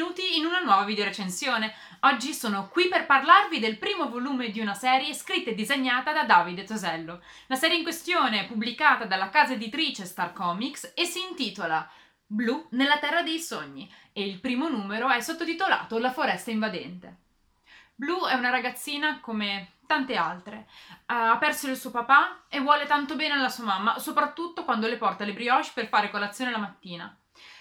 benvenuti in una nuova videorecensione. Oggi sono qui per parlarvi del primo volume di una serie scritta e disegnata da Davide Tosello. La serie in questione è pubblicata dalla casa editrice Star Comics e si intitola Blu nella terra dei sogni e il primo numero è sottotitolato La foresta invadente. Blu è una ragazzina come tante altre. ha perso il suo papà e vuole tanto bene alla sua mamma, soprattutto quando le porta le brioche per fare colazione la mattina.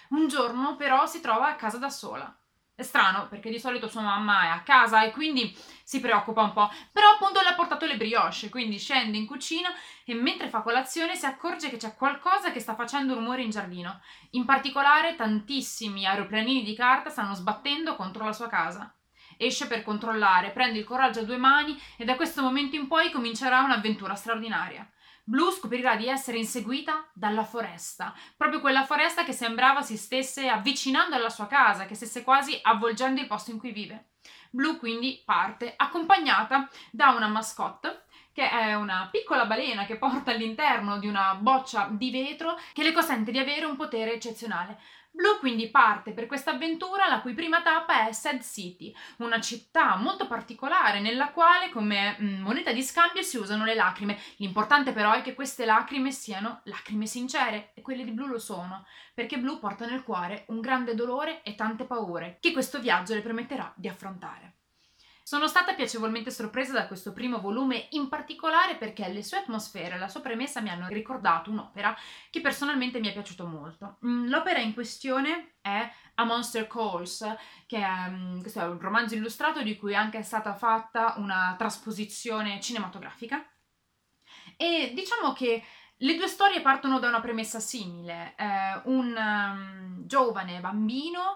Un giorno però si trova a casa da sola. È strano perché di solito sua mamma è a casa e quindi si preoccupa un po', però appunto le ha portato le brioche, quindi scende in cucina e mentre fa colazione si accorge che c'è qualcosa che sta facendo rumore in giardino. In particolare tantissimi aeroplanini di carta stanno sbattendo contro la sua casa. Esce per controllare, prende il coraggio a due mani e da questo momento in poi comincerà un'avventura straordinaria. Blu scoprirà di essere inseguita dalla foresta, proprio quella foresta che sembrava si stesse avvicinando alla sua casa, che stesse quasi avvolgendo il posto in cui vive. Blu quindi parte accompagnata da una mascotte che è una piccola balena che porta all'interno di una boccia di vetro che le consente di avere un potere eccezionale. Blu quindi parte per questa avventura la cui prima tappa è Sad City, una città molto particolare nella quale come mm, moneta di scambio si usano le lacrime. L'importante però è che queste lacrime siano lacrime sincere e quelle di Blu lo sono, perché Blu porta nel cuore un grande dolore e tante paure che questo viaggio le permetterà di affrontare. Sono stata piacevolmente sorpresa da questo primo volume, in particolare perché le sue atmosfere e la sua premessa mi hanno ricordato un'opera che personalmente mi è piaciuto molto. Mm, l'opera in questione è A Monster Calls, che è, questo è un romanzo illustrato di cui è anche stata fatta una trasposizione cinematografica. E diciamo che le due storie partono da una premessa simile. Eh, un um, giovane bambino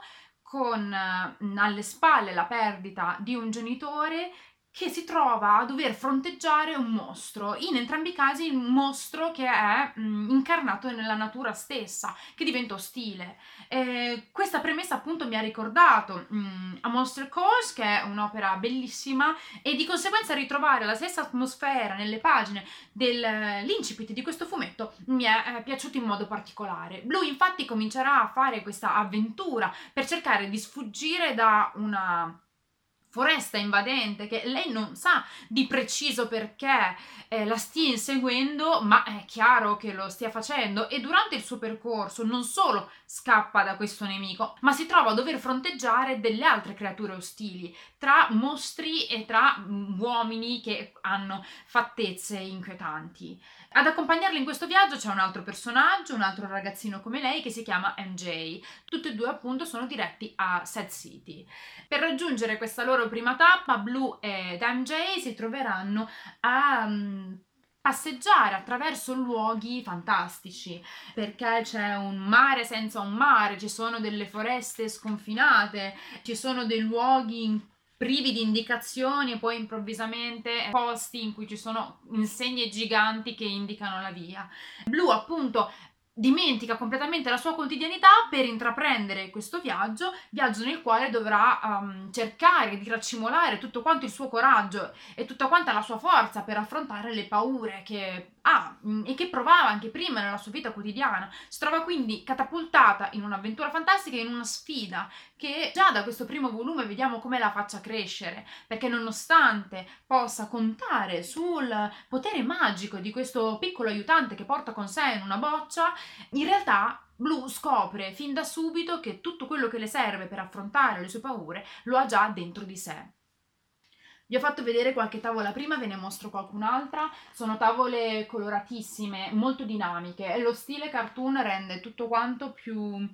con alle spalle la perdita di un genitore che si trova a dover fronteggiare un mostro, in entrambi i casi un mostro che è mh, incarnato nella natura stessa, che diventa ostile. E questa premessa appunto mi ha ricordato mh, A Monster Calls, che è un'opera bellissima, e di conseguenza ritrovare la stessa atmosfera nelle pagine dell'incipit di questo fumetto mi è eh, piaciuto in modo particolare. Blue infatti comincerà a fare questa avventura per cercare di sfuggire da una foresta invadente che lei non sa di preciso perché eh, la stia inseguendo, ma è chiaro che lo stia facendo e durante il suo percorso non solo scappa da questo nemico, ma si trova a dover fronteggiare delle altre creature ostili, tra mostri e tra mm, uomini che hanno fattezze inquietanti. Ad accompagnarla in questo viaggio c'è un altro personaggio, un altro ragazzino come lei che si chiama MJ. Tutti e due appunto sono diretti a Sad City. Per raggiungere questa loro prima tappa, Blue ed MJ si troveranno a um, passeggiare attraverso luoghi fantastici perché c'è un mare senza un mare, ci sono delle foreste sconfinate, ci sono dei luoghi in privi di indicazioni e poi improvvisamente posti in cui ci sono insegne giganti che indicano la via. Blu appunto dimentica completamente la sua quotidianità per intraprendere questo viaggio, viaggio nel quale dovrà um, cercare di raccimolare tutto quanto il suo coraggio e tutta quanta la sua forza per affrontare le paure che ha mm, e che provava anche prima nella sua vita quotidiana. Si trova quindi catapultata in un'avventura fantastica, in una sfida che già da questo primo volume vediamo come la faccia crescere, perché nonostante possa contare sul potere magico di questo piccolo aiutante che porta con sé in una boccia, in realtà Blue scopre fin da subito che tutto quello che le serve per affrontare le sue paure lo ha già dentro di sé. Vi ho fatto vedere qualche tavola prima, ve ne mostro qualcun'altra. Sono tavole coloratissime, molto dinamiche. Lo stile cartoon rende tutto quanto più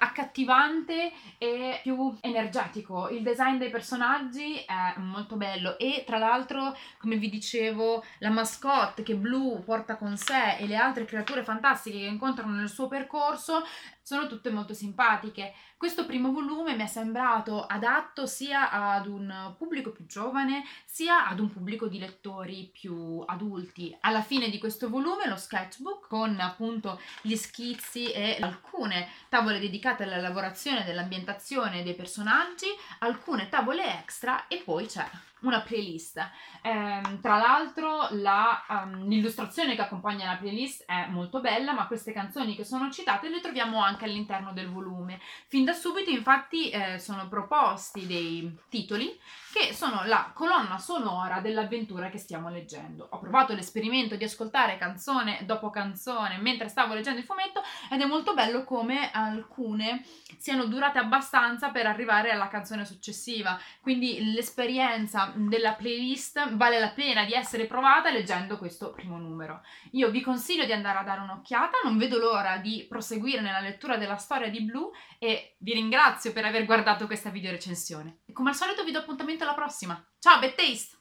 accattivante e più energetico. Il design dei personaggi è molto bello e tra l'altro, come vi dicevo, la mascotte che Blue porta con sé e le altre creature fantastiche che incontrano nel suo percorso sono tutte molto simpatiche. Questo primo volume mi è sembrato adatto sia ad un pubblico più giovane sia ad un pubblico di lettori più adulti. Alla fine di questo volume lo sketchbook con appunto gli schizzi e alcune tavole dedicate alla lavorazione dell'ambientazione dei personaggi, alcune tavole extra e poi c'è una playlist. Eh, tra l'altro la, um, l'illustrazione che accompagna la playlist è molto bella, ma queste canzoni che sono citate le troviamo anche all'interno del volume. Fin da subito infatti eh, sono proposti dei titoli che sono la colonna sonora dell'avventura che stiamo leggendo. Ho provato l'esperimento di ascoltare canzone dopo canzone mentre stavo leggendo il fumetto ed è molto bello come alcune siano durate abbastanza per arrivare alla canzone successiva, quindi l'esperienza della playlist vale la pena di essere provata leggendo questo primo numero. Io vi consiglio di andare a dare un'occhiata, non vedo l'ora di proseguire nella lettura della storia di Blue e vi ringrazio per aver guardato questa video recensione. E come al solito vi do appuntamento alla prossima. Ciao, é Bethesda!